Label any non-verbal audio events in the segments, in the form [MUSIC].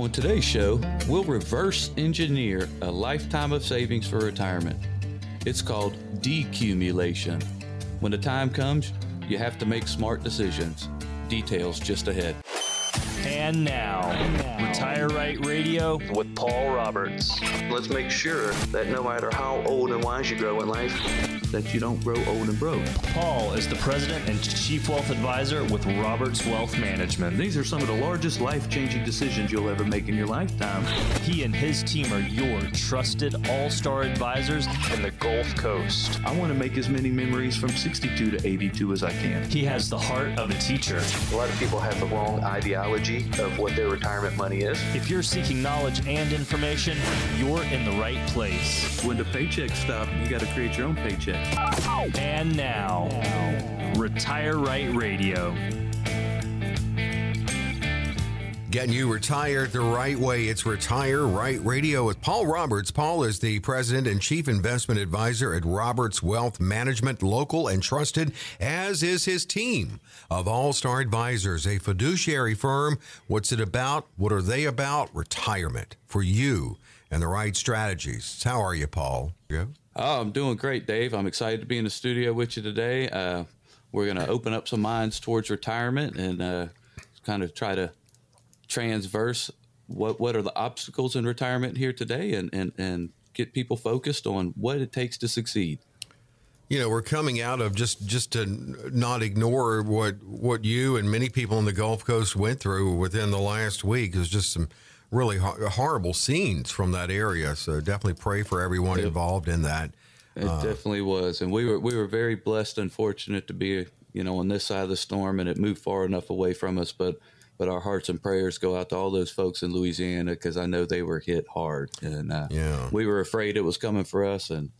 On today's show, we'll reverse engineer a lifetime of savings for retirement. It's called decumulation. When the time comes, you have to make smart decisions. Details just ahead. And now, Retire Right Radio with Paul Roberts. Let's make sure that no matter how old and wise you grow in life, that you don't grow old and broke. Paul is the president and chief wealth advisor with Roberts Wealth Management. These are some of the largest life changing decisions you'll ever make in your lifetime. He and his team are your trusted all star advisors in the Gulf Coast. I want to make as many memories from 62 to 82 as I can. He has the heart of a teacher. A lot of people have the wrong ideology of what their retirement money is. If you're seeking knowledge and information, you're in the right place. When the paychecks stop, you got to create your own paycheck. And now, Retire Right Radio. Getting you retired the right way. It's Retire Right Radio with Paul Roberts. Paul is the president and chief investment advisor at Roberts Wealth Management, local and trusted, as is his team of all star advisors, a fiduciary firm. What's it about? What are they about? Retirement for you and the right strategies. How are you, Paul? Yeah. Oh, I'm doing great, Dave. I'm excited to be in the studio with you today. Uh, we're going to open up some minds towards retirement and uh, kind of try to transverse what what are the obstacles in retirement here today and and and get people focused on what it takes to succeed you know we're coming out of just just to not ignore what what you and many people in the Gulf Coast went through within the last week It was just some really horrible scenes from that area so definitely pray for everyone involved in that it uh, definitely was and we were we were very blessed and fortunate to be you know on this side of the storm and it moved far enough away from us but but our hearts and prayers go out to all those folks in Louisiana because I know they were hit hard, and uh, yeah. we were afraid it was coming for us, and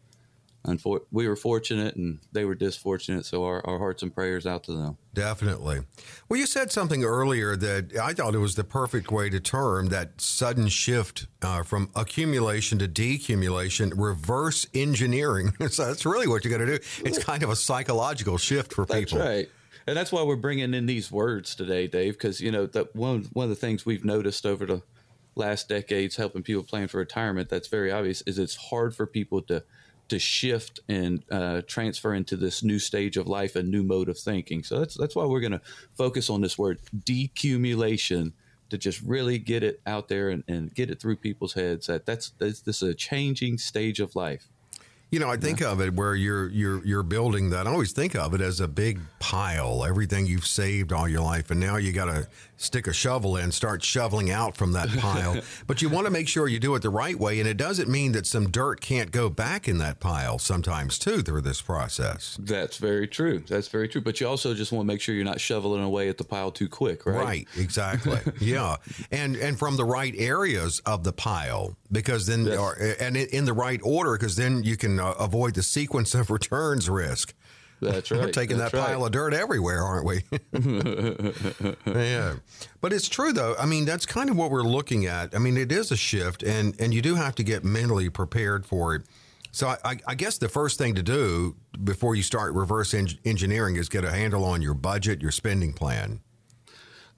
unfor- we were fortunate, and they were disfortunate. So our, our hearts and prayers out to them. Definitely. Well, you said something earlier that I thought it was the perfect way to term that sudden shift uh, from accumulation to decumulation, reverse engineering. [LAUGHS] so that's really what you got to do. It's kind of a psychological shift for that's people. That's right and that's why we're bringing in these words today, Dave. Because you know that one one of the things we've noticed over the last decades, helping people plan for retirement, that's very obvious, is it's hard for people to to shift and uh, transfer into this new stage of life, a new mode of thinking. So that's that's why we're going to focus on this word decumulation to just really get it out there and, and get it through people's heads that that's, that's this is a changing stage of life. You know, I think yeah. of it where you're you're you're building that. I always think of it as a big pile, everything you've saved all your life, and now you got to stick a shovel in, start shoveling out from that pile. [LAUGHS] but you want to make sure you do it the right way, and it doesn't mean that some dirt can't go back in that pile sometimes too through this process. That's very true. That's very true. But you also just want to make sure you're not shoveling away at the pile too quick, right? Right. Exactly. [LAUGHS] yeah, and and from the right areas of the pile because then yes. or, and in the right order because then you can uh, avoid the sequence of returns risk. That's [LAUGHS] right. We're taking That's that right. pile of dirt everywhere, aren't we? [LAUGHS] yeah. But it's true though. I mean, that's kind of what we're looking at. I mean, it is a shift and and you do have to get mentally prepared for it. So I, I guess the first thing to do before you start reverse en- engineering is get a handle on your budget, your spending plan.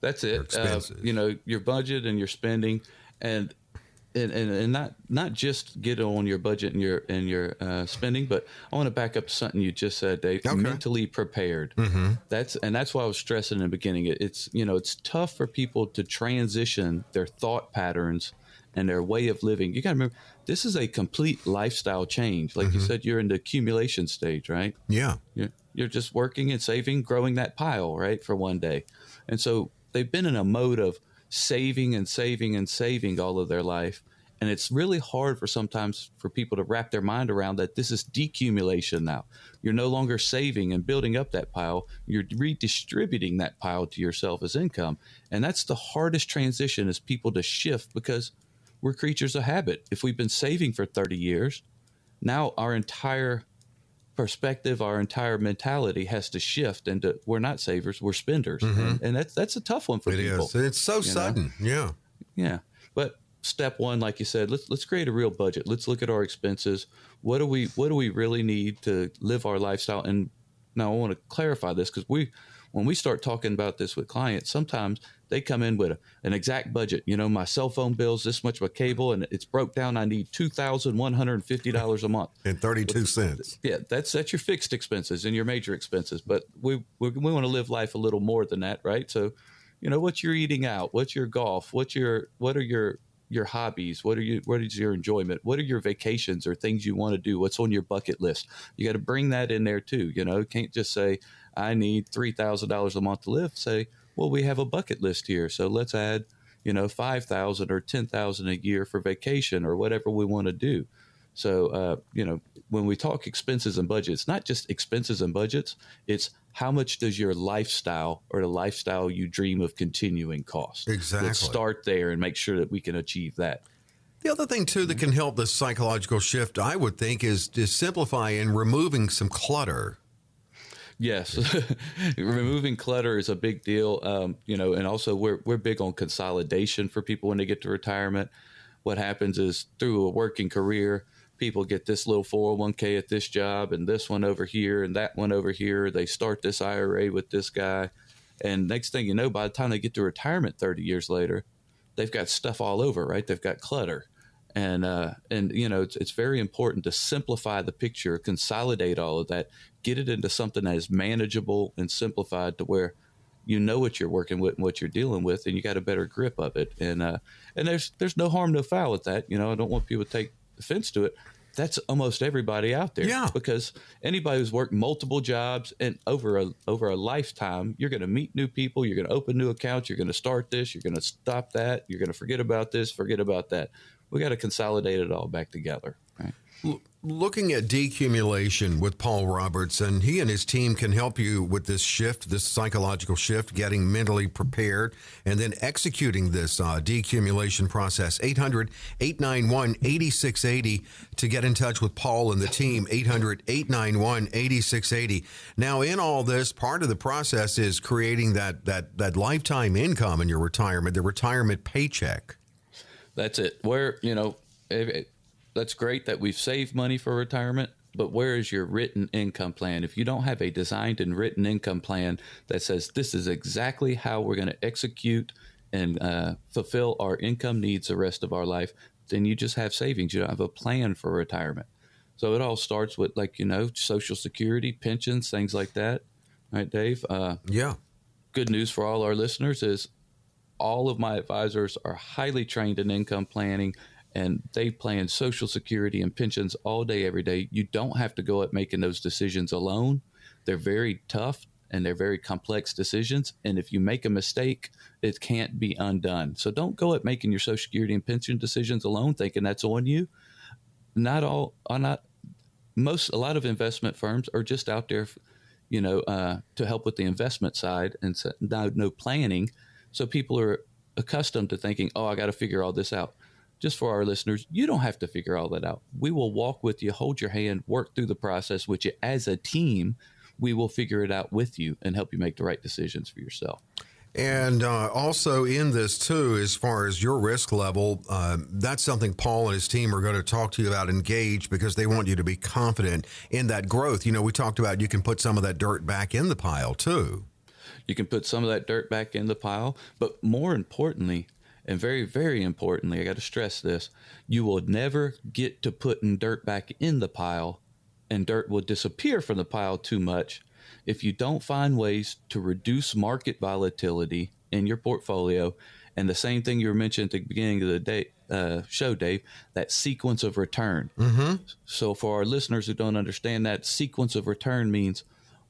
That's it. Uh, you know, your budget and your spending and and, and, and not not just get on your budget and your and your uh, spending, but I want to back up something you just said, Dave. Okay. Mentally prepared. Mm-hmm. That's and that's why I was stressing in the beginning. It, it's you know it's tough for people to transition their thought patterns and their way of living. You got to remember this is a complete lifestyle change. Like mm-hmm. you said, you're in the accumulation stage, right? Yeah. You're, you're just working and saving, growing that pile, right, for one day, and so they've been in a mode of saving and saving and saving all of their life. And it's really hard for sometimes for people to wrap their mind around that this is decumulation now. You're no longer saving and building up that pile. You're redistributing that pile to yourself as income. And that's the hardest transition is people to shift because we're creatures of habit. If we've been saving for 30 years, now our entire perspective, our entire mentality has to shift into we're not savers, we're spenders, mm-hmm. and, and, that's that's a tough one for it people. It is. It's so sudden. Know? Yeah. Yeah. But step one, like you said, let's let's create a real budget. Let's look at our expenses. What do we what do we really need to live our lifestyle? And now I want to clarify this because we when we start talking about this with clients, sometimes they come in with a, an exact budget. You know, my cell phone bill's this much of a cable, and it's broke down. I need two thousand one hundred fifty dollars a month and thirty two cents. Yeah, that's that's your fixed expenses and your major expenses. But we we, we want to live life a little more than that, right? So, you know, what's your eating out? What's your golf? What's your what are your your hobbies? What are you? What is your enjoyment? What are your vacations or things you want to do? What's on your bucket list? You got to bring that in there too. You know, can't just say I need three thousand dollars a month to live. Say, well, we have a bucket list here, so let's add, you know, five thousand or ten thousand a year for vacation or whatever we want to do. So, uh, you know, when we talk expenses and budgets, not just expenses and budgets, it's how much does your lifestyle or the lifestyle you dream of continuing cost? Exactly. Let's start there and make sure that we can achieve that. The other thing too that can help the psychological shift, I would think, is to simplify and removing some clutter. Yes, [LAUGHS] removing clutter is a big deal. Um, you know, and also we're we're big on consolidation for people when they get to retirement. What happens is through a working career, people get this little 401k at this job and this one over here and that one over here. They start this IRA with this guy. And next thing you know, by the time they get to retirement 30 years later, they've got stuff all over, right? They've got clutter. And, uh, and you know, it's, it's very important to simplify the picture, consolidate all of that, get it into something that is manageable and simplified to where you know what you're working with and what you're dealing with, and you got a better grip of it. And uh, and there's there's no harm, no foul at that. You know, I don't want people to take offense to it. That's almost everybody out there. Yeah. Because anybody who's worked multiple jobs and over a over a lifetime, you're going to meet new people. You're going to open new accounts. You're going to start this. You're going to stop that. You're going to forget about this. Forget about that. We got to consolidate it all back together. Right looking at decumulation with Paul Robertson, he and his team can help you with this shift, this psychological shift, getting mentally prepared, and then executing this uh, decumulation process. 800 891 8680 to get in touch with Paul and the team. 800 891 8680. Now, in all this, part of the process is creating that, that, that lifetime income in your retirement, the retirement paycheck. That's it. Where, you know, that's great that we've saved money for retirement, but where is your written income plan? If you don't have a designed and written income plan that says this is exactly how we're going to execute and uh, fulfill our income needs the rest of our life, then you just have savings. You don't have a plan for retirement. So it all starts with, like, you know, Social Security, pensions, things like that. Right, Dave? Uh, yeah. Good news for all our listeners is all of my advisors are highly trained in income planning and they plan social security and pensions all day every day. You don't have to go at making those decisions alone. They're very tough and they're very complex decisions and if you make a mistake it can't be undone. So don't go at making your social security and pension decisions alone thinking that's on you. Not all are not most a lot of investment firms are just out there you know uh, to help with the investment side and so, no, no planning so people are accustomed to thinking oh i got to figure all this out just for our listeners, you don't have to figure all that out. We will walk with you, hold your hand, work through the process with you as a team. We will figure it out with you and help you make the right decisions for yourself. And uh, also in this too, as far as your risk level, uh, that's something Paul and his team are going to talk to you about. Engage because they want you to be confident in that growth. You know, we talked about you can put some of that dirt back in the pile too. You can put some of that dirt back in the pile, but more importantly, and very, very importantly, I got to stress this you will never get to putting dirt back in the pile, and dirt will disappear from the pile too much if you don't find ways to reduce market volatility in your portfolio. And the same thing you were mentioning at the beginning of the day, uh, show, Dave, that sequence of return. Mm-hmm. So, for our listeners who don't understand that, sequence of return means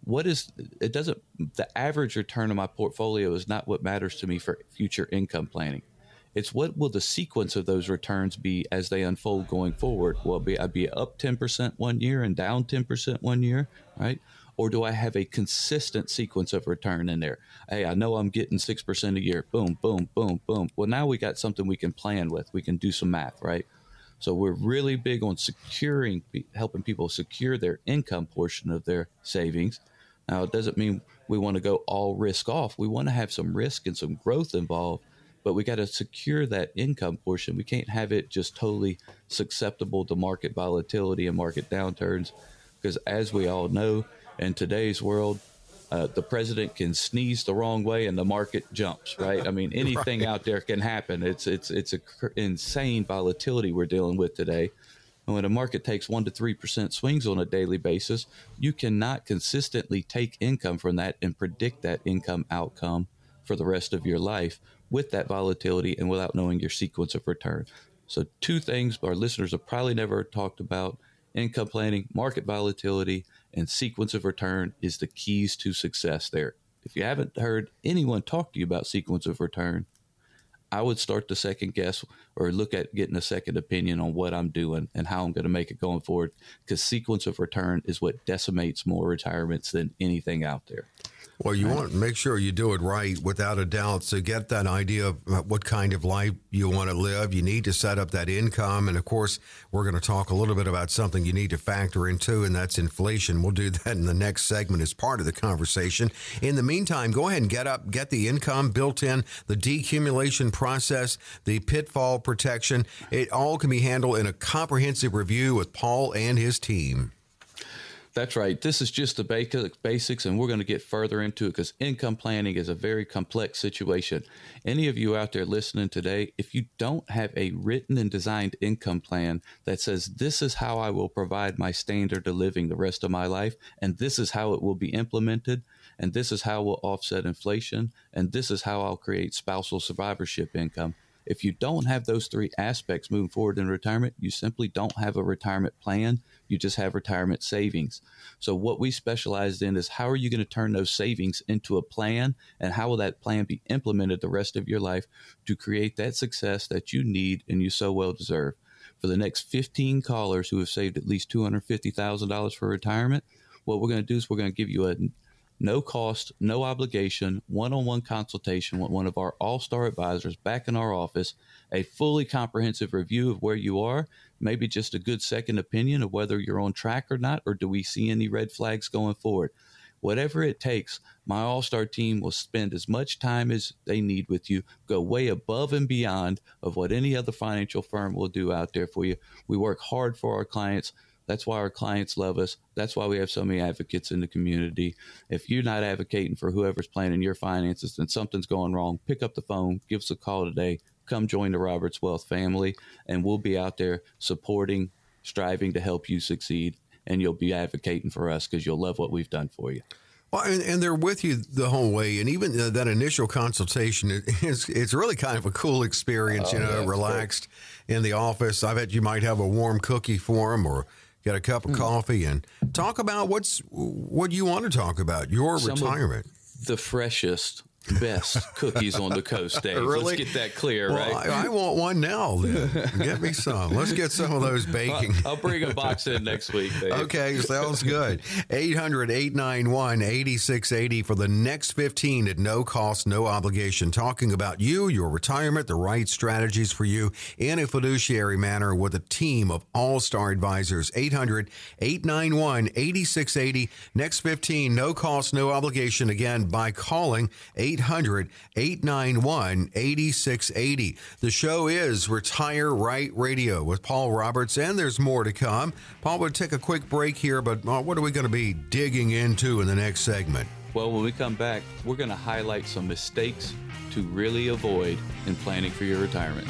what is it doesn't the average return of my portfolio is not what matters to me for future income planning it's what will the sequence of those returns be as they unfold going forward? Will be I be up 10% one year and down 10% one year, right? Or do I have a consistent sequence of return in there? Hey, I know I'm getting 6% a year. Boom, boom, boom, boom. Well, now we got something we can plan with. We can do some math, right? So we're really big on securing, helping people secure their income portion of their savings. Now, it doesn't mean we want to go all risk off. We want to have some risk and some growth involved but we got to secure that income portion. We can't have it just totally susceptible to market volatility and market downturns, because as we all know, in today's world, Uh, the president can sneeze the wrong way and the market jumps, right? I mean, [LAUGHS] anything right. out there can happen. It's it's it's a cr- insane volatility we're dealing with today. And when a market takes one to three percent swings on a daily basis, you cannot consistently take income from that and predict that income outcome for the rest of your life with that volatility and without knowing your sequence of return. So, two things our listeners have probably never talked about income planning, market volatility, and sequence of return is the keys to success there. If you haven't heard anyone talk to you about sequence of return, I would start to second guess or look at getting a second opinion on what I'm doing and how I'm going to make it going forward because sequence of return is what decimates more retirements than anything out there. Well, you want to make sure you do it right without a doubt. So get that idea of uh, what kind of life you want to live. You need to set up that income. And of course, we're going to talk a little bit about something you need to factor into, and that's inflation. We'll do [LAUGHS] that in the next segment as part of the conversation. In the meantime, go ahead and get up, get the income built in, the decumulation process, the pitfall protection. It all can be handled in a comprehensive review with Paul and his team. That's right. This is just the basics, and we're going to get further into it because income planning is a very complex situation. Any of you out there listening today, if you don't have a written and designed income plan that says, This is how I will provide my standard of living the rest of my life, and this is how it will be implemented, and this is how we'll offset inflation, and this is how I'll create spousal survivorship income, if you don't have those three aspects moving forward in retirement, you simply don't have a retirement plan. You just have retirement savings. So, what we specialized in is how are you going to turn those savings into a plan and how will that plan be implemented the rest of your life to create that success that you need and you so well deserve? For the next 15 callers who have saved at least $250,000 for retirement, what we're going to do is we're going to give you a no cost, no obligation, one on one consultation with one of our all star advisors back in our office, a fully comprehensive review of where you are, maybe just a good second opinion of whether you're on track or not, or do we see any red flags going forward. Whatever it takes, my all star team will spend as much time as they need with you, go way above and beyond of what any other financial firm will do out there for you. We work hard for our clients that's why our clients love us. That's why we have so many advocates in the community. If you're not advocating for whoever's planning your finances, then something's going wrong. Pick up the phone, give us a call today. Come join the Roberts Wealth family, and we'll be out there supporting, striving to help you succeed. And you'll be advocating for us because you'll love what we've done for you. Well, and, and, they're with you the whole way, and even uh, that initial consultation is [LAUGHS] it's really kind of a cool experience. Oh, you know, yeah, relaxed in the office. I bet you might have a warm cookie for them, or get a cup of mm. coffee, and talk about what's what you want to talk about your Some retirement. the freshest best cookies on the coast, Dave. Really? Let's get that clear, well, right? I, I, want one now. Then get me some. Let's get some of those baking. I'll, I'll bring a box in next week. Dave. Okay, sounds good. 800 891 8680 for the next 15 at no cost, no obligation. Talking about you, your retirement, the right strategies for you in a fiduciary manner with a team of all star advisors. 800 891 8680. Next 15, no cost, no obligation. Again, by calling 8 800 891 8680. The show is Retire Right Radio with Paul Roberts, and there's more to come. Paul, we'll take a quick break here, but uh, what are we going to be digging into in the next segment? Well, when we come back, we're going to highlight some mistakes to really avoid in planning for your retirement.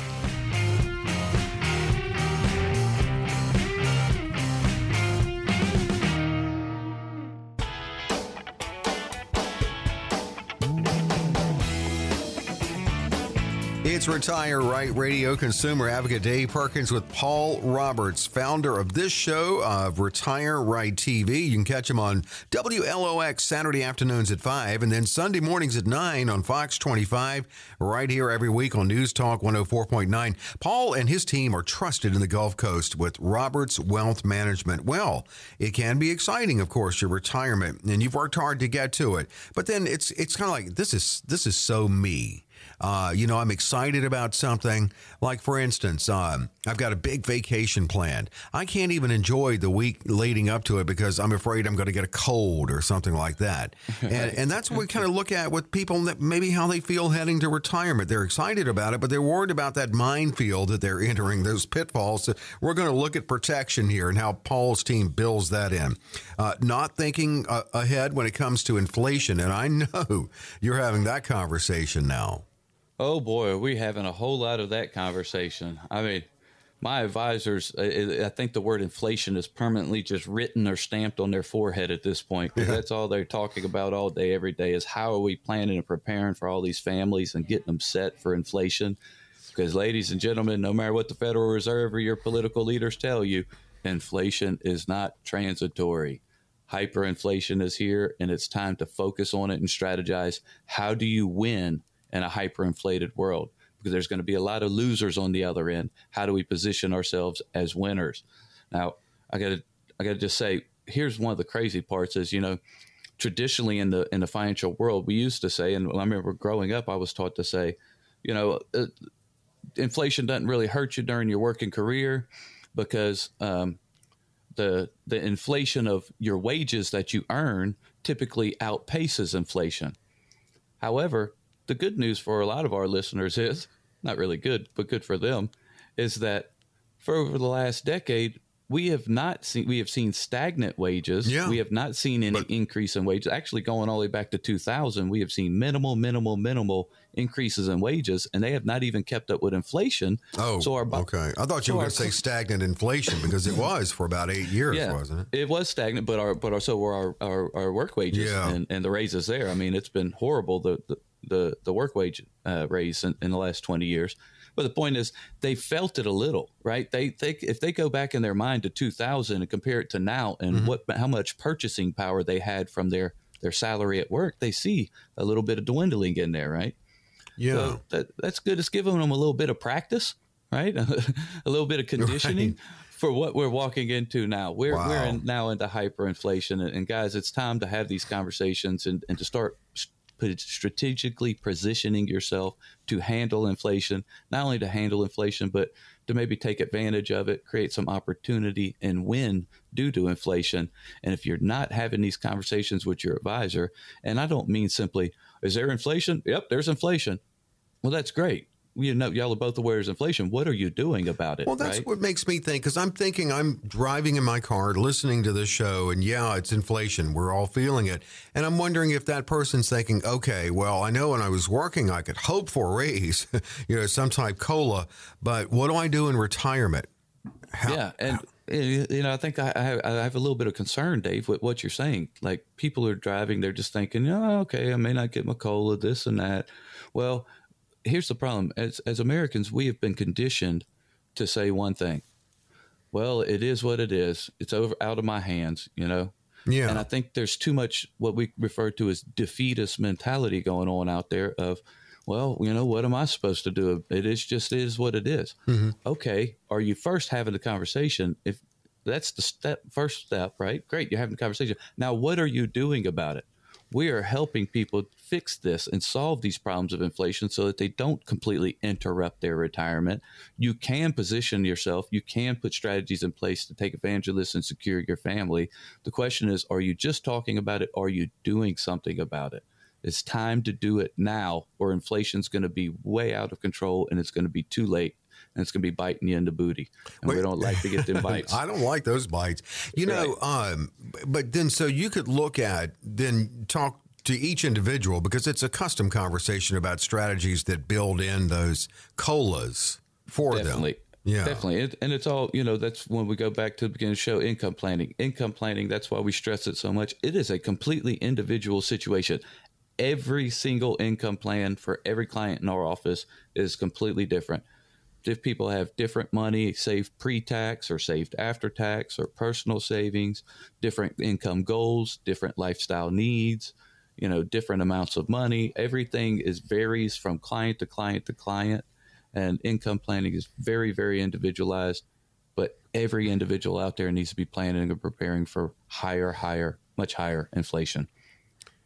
It's Retire Right Radio consumer advocate Dave Perkins with Paul Roberts, founder of this show of Retire Right TV. You can catch him on WLOX Saturday afternoons at 5 and then Sunday mornings at 9 on Fox 25, right here every week on News Talk 104.9. Paul and his team are trusted in the Gulf Coast with Roberts Wealth Management. Well, it can be exciting, of course, your retirement, and you've worked hard to get to it. But then it's it's kind of like this is this is so me. Uh, you know, I'm excited about something. Like, for instance, um, I've got a big vacation planned. I can't even enjoy the week leading up to it because I'm afraid I'm going to get a cold or something like that. [LAUGHS] And, and that's what we kind of look at with people that maybe how they feel heading to retirement. They're excited about it, but they're worried about that minefield that they're entering, those pitfalls. So we're going to look at protection here and how Paul's team builds that in. Uh, not thinking uh, ahead when it comes to inflation. And I [LAUGHS] know you're having that conversation now. Oh boy, are we having a whole lot of that conversation. I mean, my advisors, I think the word inflation is permanently just written or stamped on their forehead at this point. Yeah. That's all they're talking about all day, every day is how are we planning and preparing for all these families and getting them set for inflation. Because, ladies and gentlemen, no matter what the Federal Reserve or your political leaders tell you, inflation is not transitory. Hyperinflation is here, and it's time to focus on it and strategize. How do you win in a hyperinflated world? because there's going to be a lot of losers on the other end. How do we position ourselves as winners? Now, I got to I got to just say, here's one of the crazy parts: is you know, traditionally in the in the financial world, we used to say, and I remember growing up, I was taught to say, you know, uh, inflation doesn't really hurt you during your working career because um, the the inflation of your wages that you earn typically outpaces inflation. However, the good news for a lot of our listeners is not really good, but good for them, is that for over the last decade, we have not seen we have seen stagnant wages. Yeah. We have not seen any but, increase in wages. Actually, going all the way back to 2000, we have seen minimal, minimal, minimal increases in wages, and they have not even kept up with inflation. Oh, so our, okay. I thought you so were going to say stagnant inflation because it was for about eight years, yeah, wasn't it? It was stagnant, but our but our, so were our, our, our work wages yeah. and, and the raises there. I mean, it's been horrible. The, the the the work wage uh, raise in, in, the last 20 years. But the point is, they felt it a little, right? They they if they go back in their mind to 2000 and compare it to now, and mm-hmm. what how much purchasing power they had from their their salary at work, they see a little bit of dwindling in there, right? Yeah, so that, that's good. It's giving them a little bit of practice, right? [LAUGHS] a little bit of conditioning. Right for what we're walking into now. We're wow. we're in, now into hyperinflation, and, and, guys, it's time to have these conversations and, and to start strategically positioning yourself to handle inflation, not only to handle inflation, but to maybe take advantage of it, create some opportunity and win due to inflation. And if you're not having these conversations with your advisor, and I don't mean simply, is there inflation? Yep, there's inflation. Well, that's great you know, y'all are both aware of inflation. What are you doing about it? Well, that's right? what makes me think because I'm thinking I'm driving in my car, listening to this show, and yeah, it's inflation. We're all feeling it. And I'm wondering if that person's thinking, okay, well, I know when I was working, I could hope for a raise, [LAUGHS] you know, some type COLA, but what do I do in retirement? How, yeah. And, how, you know, I think I, I, have a little bit of concern, Dave, with what you're saying. Like people are driving, they're just thinking, oh, okay, I may not get my COLA, this and that. Well, here's the problem. As as Americans we have been conditioned to say one thing. Well it is what it is. It's over out of my hands you know? Yeah. And I think there's too much what we refer to as defeatist mentality going on out there of well you know what am I supposed to do? It is just is what it is. Mm-hmm. okay are you first having the conversation? If that's the step first step right? Great you're having a conversation. Now what are you doing about it we are helping people fix this and solve these problems of inflation so that they don't completely interrupt their retirement. You can position yourself, you can put strategies in place to take advantage of this and secure your family. The question is are you just talking about it? Are you doing something about it? It's time to do it now, or inflation's going to be way out of control and it's going to be too late and it's going to be biting you in the booty. And Wait, we don't like to get them [LAUGHS] bites. I don't like those bites. You right. know, um, but then so you could look at, then talk to each individual because it's a custom conversation about strategies that build in those colas for Definitely. them. Yeah, definitely. And it's all, you know, that's when we go back to the beginning of the show income planning. Income planning, that's why we stress it so much. It is a completely individual situation. Every single income plan for every client in our office is completely different if people have different money saved pre-tax or saved after tax or personal savings, different income goals, different lifestyle needs, you know, different amounts of money. Everything is varies from client to client to client, and income planning is very, very individualized. But every individual out there needs to be planning and preparing for higher, higher, much higher inflation.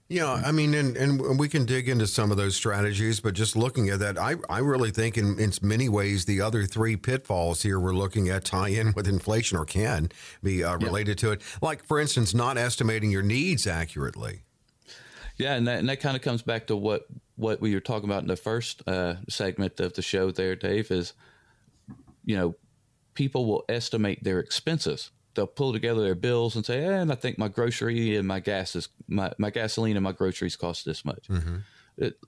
Yeah, I mean, and, and we can dig into some of those strategies, but just looking at that, I, I really think in, in many ways the other three pitfalls here we're looking at tie in with inflation or can be uh, related yeah. to it. Like, for instance, not estimating your needs accurately. Yeah, and that, and that kind of comes back to what, what we were talking about in the first uh, segment of the show there, Dave, is, you know, people will estimate their expenses they'll pull together their bills and say, eh, and I think my grocery and my gas is my, my gasoline and my groceries cost this much. Mm-hmm. It,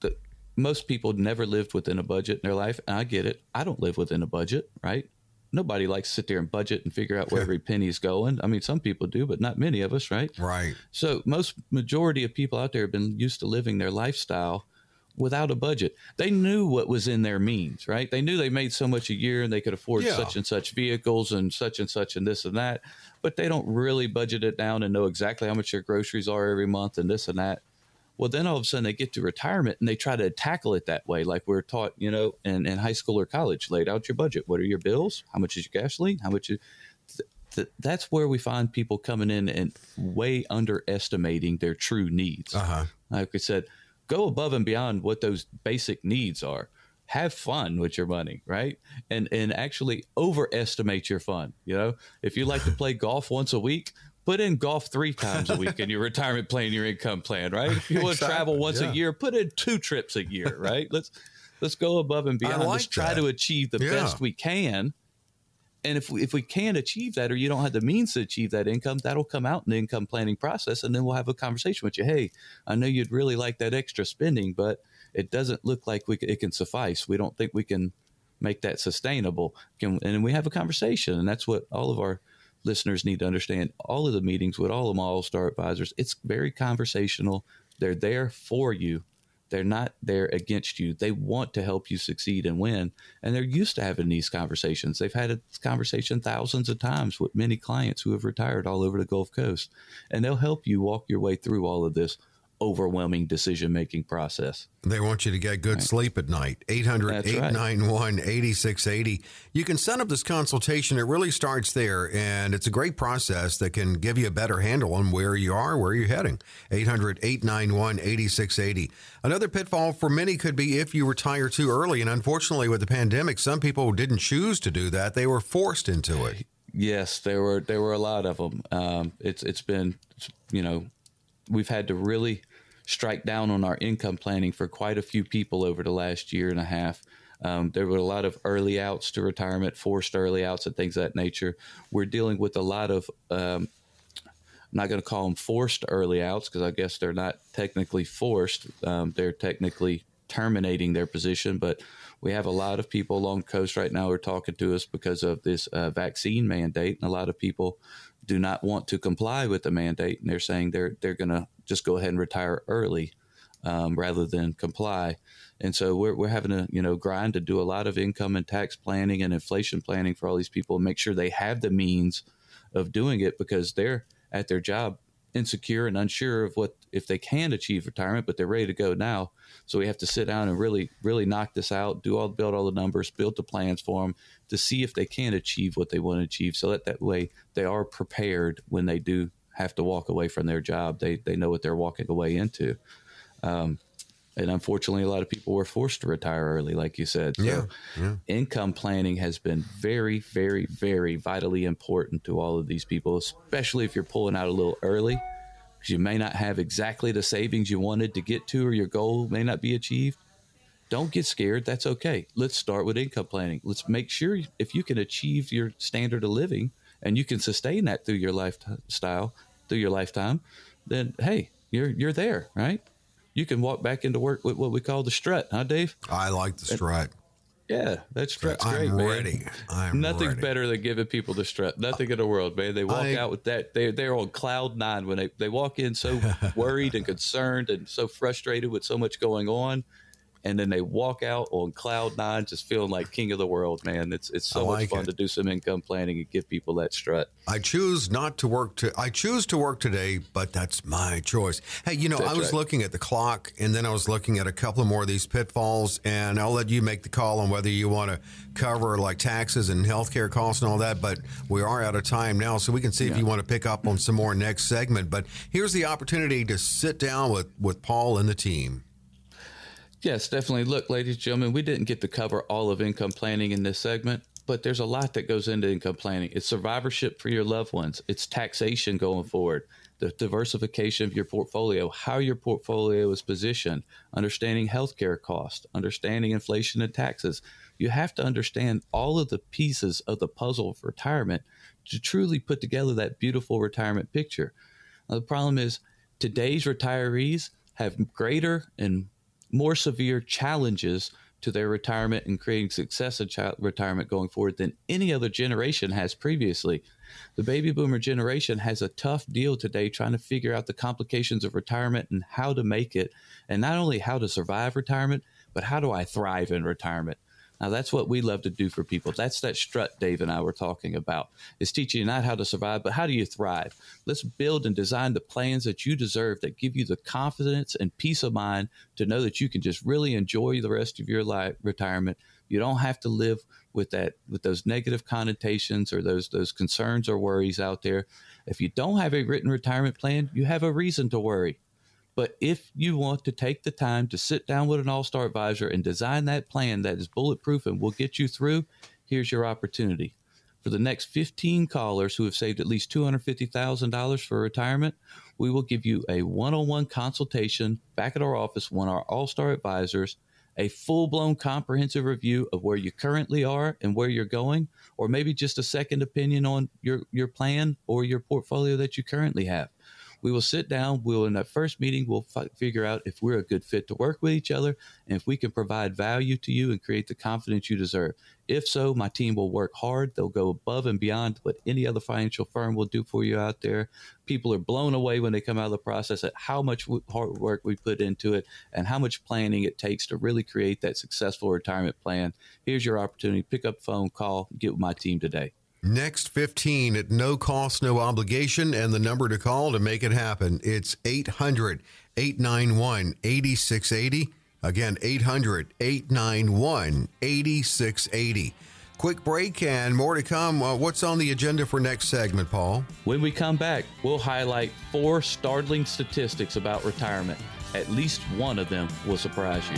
the, most people never lived within a budget in their life, and I get it. I don't live within a budget, right? Nobody likes to sit there and budget and figure out where every [LAUGHS] penny is going. I mean, some people do, but not many of us, right? Right. So most majority of people out there have been used to living their lifestyle without a budget. They knew what was in their means, right? They knew they made so much a year and they could afford yeah. such and such vehicles and such and such and this and that, but they don't really budget it down and know exactly how much their groceries are every month and this and that. Well, then all of a sudden they get to retirement and they try to tackle it that way, like we're taught, you know, in, in high school or college. Laid out your budget. What are your bills? How much is your gasoline? How much is that's where we find people coming in and way underestimating their true needs. Uh-huh. Like I said, go above and beyond what those basic needs are. Have fun with your money right? And and actually overestimate your fun you know? If you like to play [LAUGHS] golf once a week put in golf three times a week in your retirement plan your income plan right? If you want exactly, to travel once yeah. a year put in two trips a year right? Let's let's go above and beyond. Like let's try to achieve the yeah. best we can and if we, if we can't achieve that or you don't have the means to achieve that income that'll come out in the income planning process and then we'll have a conversation with you. Hey i know you'd really like that extra spending but it doesn't look like we it can suffice. We don't think we can make that sustainable. Can, and we have a conversation and that's what all of our listeners need to understand. All of the meetings with all of my all star advisors it's very conversational. They're there for you they're not there against you. They want to help you succeed and win. And they're used to having these conversations. They've had a conversation thousands of times with many clients who have retired all over the Gulf Coast. And they'll help you walk your way through all of this overwhelming decision making process. They want you to get good right. sleep at night. 800 891 8680. You can set up this consultation. It really starts there, and it's a great process that can give you a better handle on where you are, where you're heading. 800 891 8680. Another pitfall for many could be if you retire too early. And unfortunately, with the pandemic, some people didn't choose to do that, they were forced into it. Yes, there were there were a lot of them. Um, it's it's been you know we've had to really strike down on our income planning for quite a few people over the last year and a half. Um, there were a lot of early outs to retirement, forced early outs, and things of that nature. We're dealing with a lot of, um, I'm not going to call them forced early outs because I guess they're not technically forced. Um, they're technically terminating their position, but we have a lot of people along the coast right now who are talking to us because of this uh, vaccine mandate, and a lot of people do not want to comply with the mandate, and they're saying they're they're going to just go ahead and retire early um, rather than comply. And so we're we're having to you know grind to do a lot of income and tax planning and inflation planning for all these people and make sure they have the means of doing it because they're at their job insecure and unsure of what if they can achieve retirement, but they're ready to go now. So we have to sit down and really, really knock this out, do all, build all the numbers, build the plans for them to see if they can achieve what they want to achieve. So that that way they are prepared when they do have to walk away from their job. They they know what they're walking away into. Um, and unfortunately, a lot of people were forced to retire early, like you said. So yeah, yeah. income planning has been very, very, very vitally important to all of these people, especially if you're pulling out a little early, because you may not have exactly the savings you wanted to get to, or your goal may not be achieved. Don't get scared. That's okay. Let's start with income planning. Let's make sure if you can achieve your standard of living and you can sustain that through your lifestyle, through your lifetime, then hey, you're you're there, right? You can walk back into work with what we call the strut, huh, Dave? I like the strut. Yeah, that strut's I'm great, ready. man. I'm Nothing's ready. better than giving people the strut. Nothing in the world, man. They walk I, out with that. They they're on cloud nine when they, they walk in so [LAUGHS] worried and concerned and so frustrated with so much going on. And then they walk out on cloud nine, just feeling like king of the world, man. It's it's so like much fun it. to do some income planning and give people that strut. I choose not to work to I choose to work today, but that's my choice. Hey, you know, That's I was right. looking at the clock and then I was looking at a couple more of these pitfalls and I'll let you make the call on whether you want to cover like taxes and healthcare costs and all that, but we are out of time now, so we can see if you want to pick up on some more next segment. But here's the opportunity to sit down with, with Paul and the team. Yes, definitely. Look, ladies and gentlemen, we didn't get to cover all of income planning in this segment, but there's a lot that goes into income planning. It's survivorship for your loved ones, it's taxation going forward, the diversification of your portfolio, how your portfolio is positioned, understanding healthcare costs, understanding inflation and taxes. You have to understand all of the pieces of the puzzle of retirement to truly put together that beautiful retirement picture. Now, the problem is today's retirees have greater and more severe challenges to their retirement and creating success in child retirement going forward than any other generation has previously. The baby boomer generation has a tough deal today trying to figure out the complications of retirement and how to make it, and not only how to survive retirement, but how do I thrive in retirement? Now that's what we love to do for people. That's that strut Dave and I were talking about. Is teaching you not how to survive, but how do you thrive? Let's build and design the plans that you deserve that give you the confidence and peace of mind to know that you can just really enjoy the rest of your life retirement. You don't have to live with that with those negative connotations or those those concerns or worries out there. If you don't have a written retirement plan, you have a reason to worry. But if you want to take the time to sit down with an all star advisor and design that plan that is bulletproof and will get you through, here's your opportunity. For the next 15 callers who have saved at least $250,000 for retirement, we will give you a one on one consultation back at our office, one of our all star advisors, a full blown comprehensive review of where you currently are and where you're going, or maybe just a second opinion on your, your plan or your portfolio that you currently have. We will sit down. We'll, in that first meeting, we'll fi- figure out if we're a good fit to work with each other and if we can provide value to you and create the confidence you deserve. If so, my team will work hard. They'll go above and beyond what any other financial firm will do for you out there. People are blown away when they come out of the process at how much hard work we put into it and how much planning it takes to really create that successful retirement plan. Here's your opportunity. Pick up phone, call, get with my team today. Next 15 at no cost, no obligation, and the number to call to make it happen. It's 800 891 8680. Again, 800 891 8680. Quick break and more to come. Uh, what's on the agenda for next segment, Paul? When we come back, we'll highlight four startling statistics about retirement. At least one of them will surprise you.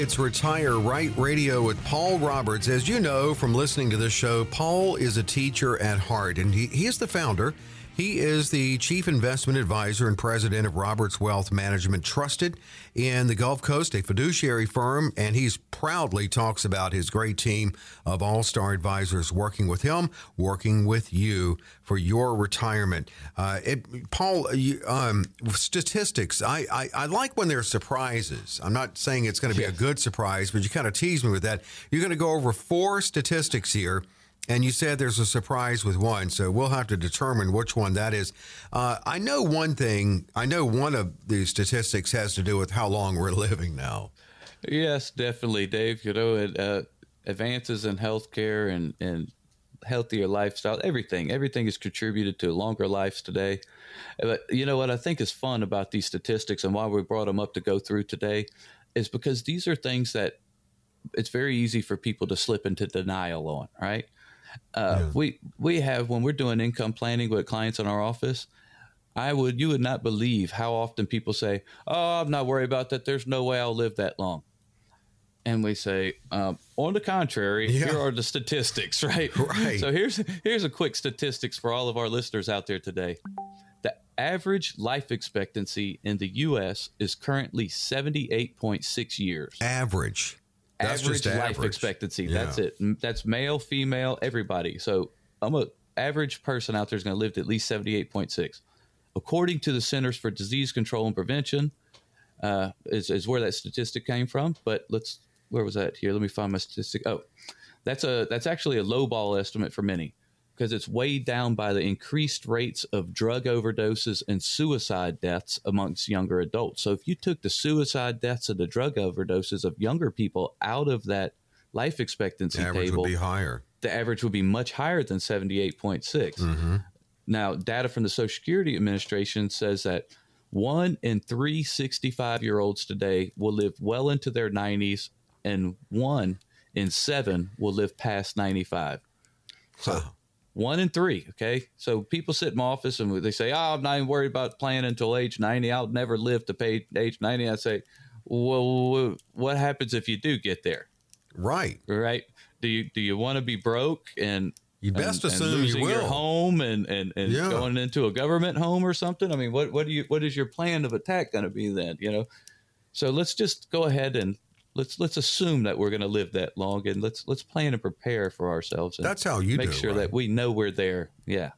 It's Retire Right Radio with Paul Roberts. As you know from listening to this show, Paul is a teacher at heart, and he, he is the founder. He is the chief investment advisor and president of Roberts Wealth Management Trusted in the Gulf Coast, a fiduciary firm, and he's proudly talks about his great team of all star advisors working with him, working with you for your retirement. Uh, it, Paul, you, um, statistics, I, I, I like when there's surprises. I'm not saying it's going to be a good surprise, but you kind of tease me with that. You're going to go over four statistics here. And you said there's a surprise with one, so we'll have to determine which one that is. Uh, I know one thing. I know one of the statistics has to do with how long we're living now. Yes, definitely, Dave. You know, it, uh, advances in healthcare and, and healthier lifestyle, everything, everything has contributed to longer lives today. But you know what I think is fun about these statistics and why we brought them up to go through today is because these are things that it's very easy for people to slip into denial on, right? Uh, We we have when we're doing income planning with clients in our office. I would you would not believe how often people say, "Oh, I'm not worried about that. There's no way I'll live that long." And we say, um, on the contrary, Yeah. here are the statistics, [LAUGHS] right? Right. So here's here's a quick statistics for all of our listeners out there today. The average life expectancy in the U.S. is currently 78.6 years Average. That's average, just life expectancy. Yeah. That's it. That's male, female, everybody. So I'm a average person out there is going to live to at least 78.6. According to the Centers for Disease Control and Prevention, uh, is, is where that statistic came from. But let's where was that here? Let me find my statistic. Oh, that's a that's actually a low ball estimate for many because it's weighed down by the increased rates of drug overdoses and suicide deaths amongst younger adults. So if you took the suicide deaths and the drug overdoses of younger people out of that life expectancy The average table, would be higher. the average would be much higher than 78.6. Mm-hmm. Now, data from the Social Security Administration says that one in three 65 year olds today will live well into their 90s, and one in seven will live past 95. Wow. One in three. Okay. So people sit in my office and they say, Oh, I'm not even worried about playing until age 90. I'll never live to pay age 90. I say, Well, what happens if you do get there? Right. Right. Do you do you want to be broke and You best and, assume and losing you will. your home and and, and Yeah. going into a government home or something? I mean, what what do you what is your plan of attack going to be then? You know, so let's just go ahead and let's let's assume that we're going to live that long and let's let's plan and prepare for ourselves. And That's how you make do, sure right? that we know we're there. Yeah.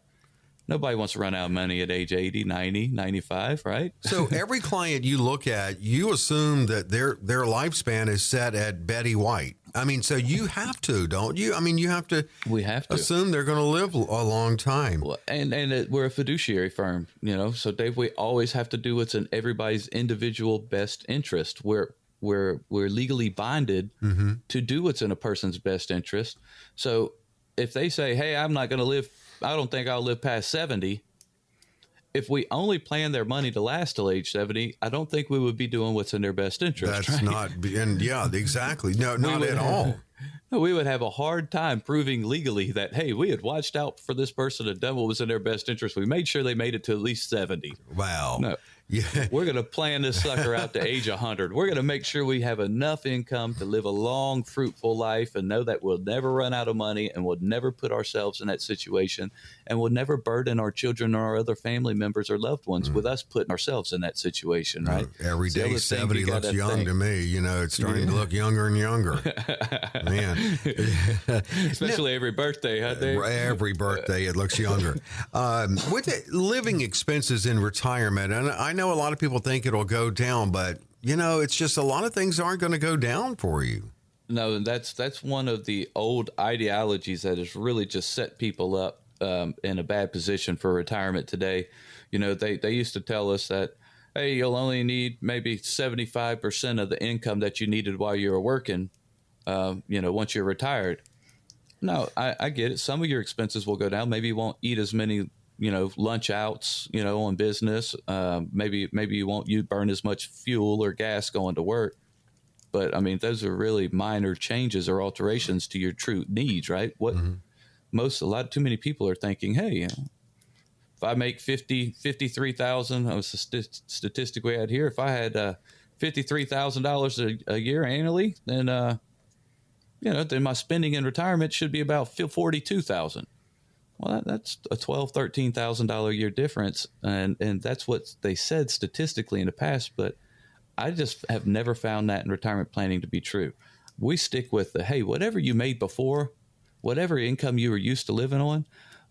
Nobody wants to run out of money at age 80, 90, 95, right? [LAUGHS] So every client you look at, you assume that their their lifespan is set at Betty White. I mean, so you have to, don't you? I mean, you have to We have to. assume they're going to live a long time. Well, and and it, we're a fiduciary firm, you know. So Dave, we always have to do what's in everybody's individual best interest. We're we're we're legally binded mm-hmm. to do what's in a person's best interest. So if they say, "Hey, I'm not going to live. I don't think I'll live past 70." If we only plan their money to last till age 70, I don't think we would be doing what's in their best interest. That's right? not, and yeah, exactly. No, [LAUGHS] not at all. [LAUGHS] we would have a hard time proving legally that hey we had watched out for this person and done what was in their best interest we made sure they made it to at least 70 Wow. No. Yeah. we're going to plan this sucker out to [LAUGHS] age 100 we're going to make sure we have enough income to live a long fruitful life and know that we'll never run out of money and we'll never put ourselves in that situation and we'll never burden our children or our other family members or loved ones with us putting ourselves in that situation right Every the day, 70 you looks young think. to me. You know, it's starting to look younger and younger. [LAUGHS] Man, [LAUGHS] especially every birthday huh Dave? every birthday it looks younger. [LAUGHS] Um, with the living expenses in retirement, and I know a lot of people think it'll go down, but you know, it's just a lot of things aren't going to go down for you. No, and that's that's one of the old ideologies that has really just set people up um, in a bad position for retirement today. You know, they they used to tell us that hey, you'll only need maybe seventy five percent of the income that you needed while you were working. Um, you know, once you're retired. No, I, I get it. Some of your expenses will go down. Maybe you won't eat as many, you know, lunch outs, you know, on business. Um, maybe maybe you won't you burn as much fuel or gas going to work but I mean, those are really minor changes or alterations to your true needs, right? What most, a lot, too many people are thinking, hey, if I make 50, 53,000, that was the st- statistic we had here. If I had uh, $53,000 a, a year annually, then, uh, you know, then my spending in retirement should be about 42,000. Well, that, that's a twelve, thirteen thousand dollar a year difference, and and that's what they said statistically in the past. But I just have never found that in retirement planning to be true. We stick with the hey, whatever you made before, whatever income you were used to living on,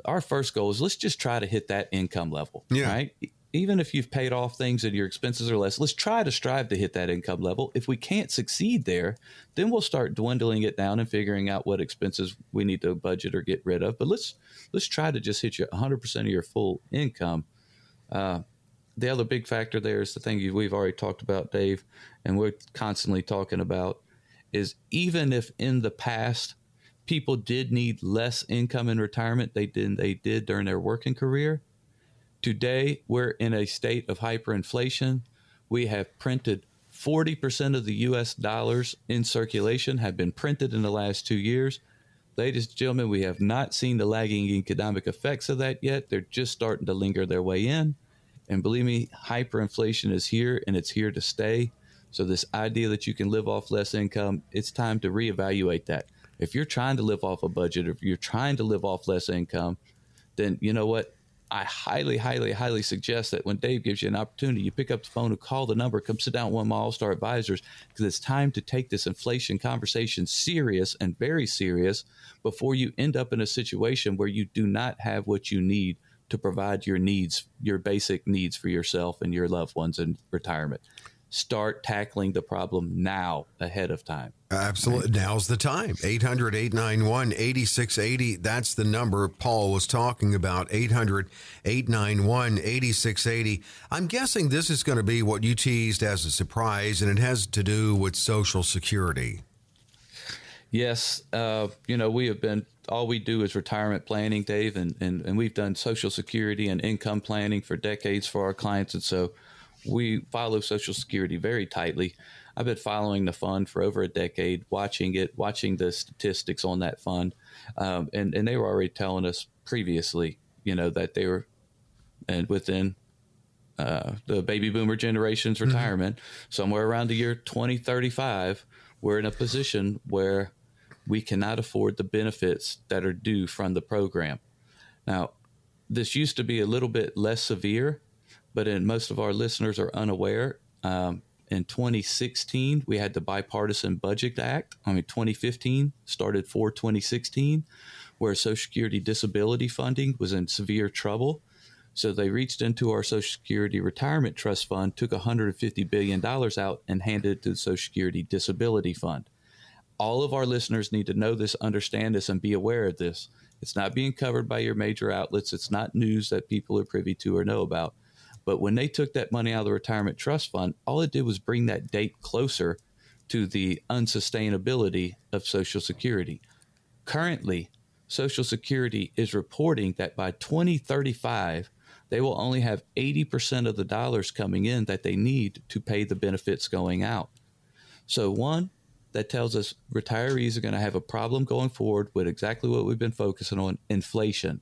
our first goal is let's just try to hit that income level. Yeah. Right. Even if you've paid off things and your expenses are less, let's try to strive to hit that income level. If we can't succeed there, then we'll start dwindling it down and figuring out what expenses we need to budget or get rid of. But let's let's try to just hit you 100% of your full income uh, the other big factor there is the thing we've already talked about, Dave, and we're constantly talking about is even if in the past people did need less income in retirement did they did during their working career, today we're in a state of hyperinflation. We have printed 40% of the US dollars in circulation have been printed in the last 2 years. Ladies and gentlemen, we have not seen the lagging economic effects of that yet. They're just starting to linger their way in. And believe me, hyperinflation is here and it's here to stay. So, this idea that you can live off less income, it's time to reevaluate that. If you're trying to live off a budget, if you're trying to live off less income, then you know what? I highly, highly, highly suggest that when Dave gives you an opportunity, you pick up the phone and call the number, come sit down with one of my All Star advisors, because it's time to take this inflation conversation serious and very serious before you end up in a situation where you do not have what you need to provide your needs, your basic needs for yourself and your loved ones in retirement. Start tackling the problem now ahead of time. Absolutely. Right. Now's the time. 800 891 8680. That's the number Paul was talking about. 800 891 8680. I'm guessing this is going to be what you teased as a surprise, and it has to do with Social Security. Yes. Uh, you know, we have been, all we do is retirement planning, Dave, and, and, and we've done Social Security and income planning for decades for our clients. And so, we follow Social Security very tightly. I've been following the fund for over a decade, watching it, watching the statistics on that fund, um, and and they were already telling us previously, you know, that they were, and within uh, the baby boomer generation's mm-hmm. retirement, mm-hmm. somewhere around the year 2035, we're in a position where we cannot afford the benefits that are due from the program. Now, this used to be a little bit less severe but in, most of our listeners are unaware. Um, in 2016, we had the Bipartisan Budget Act. I mean, 2015 started for 2016, where Social Security disability funding was in severe trouble. So they reached into our Social Security Retirement Trust Fund, took $150 billion out, and handed it to the Social Security Disability Fund. All of our listeners need to know this, understand this, and be aware of this. It's not being covered by your major outlets. It's not news that people are privy to or know about. But when they took that money out of the retirement trust fund, all it did was bring that date closer to the unsustainability of Social Security. Currently, Social Security is reporting that by 2035, they will only have 80% of the dollars coming in that they need to pay the benefits going out. So, one, that tells us retirees are going to have a problem going forward with exactly what we've been focusing on inflation